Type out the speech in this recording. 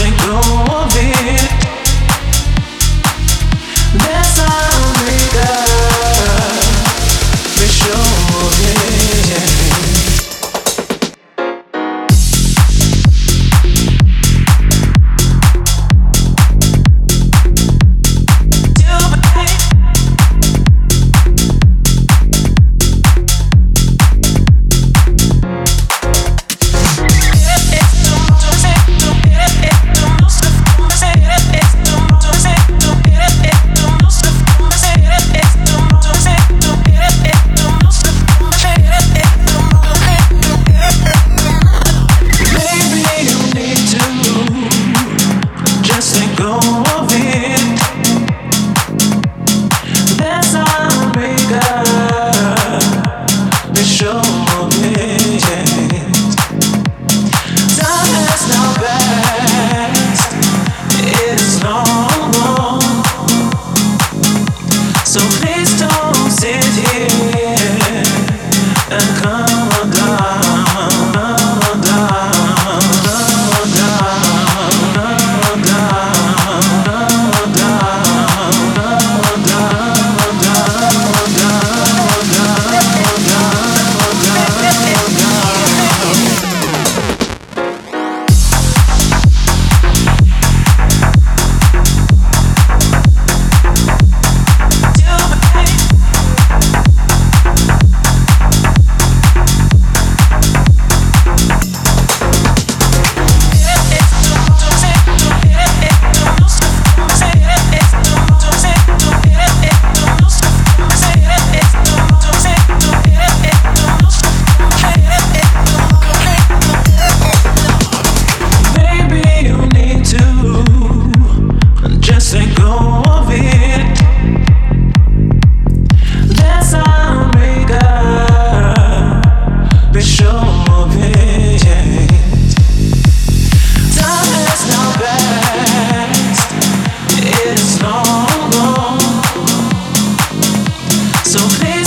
Tem como it So hey.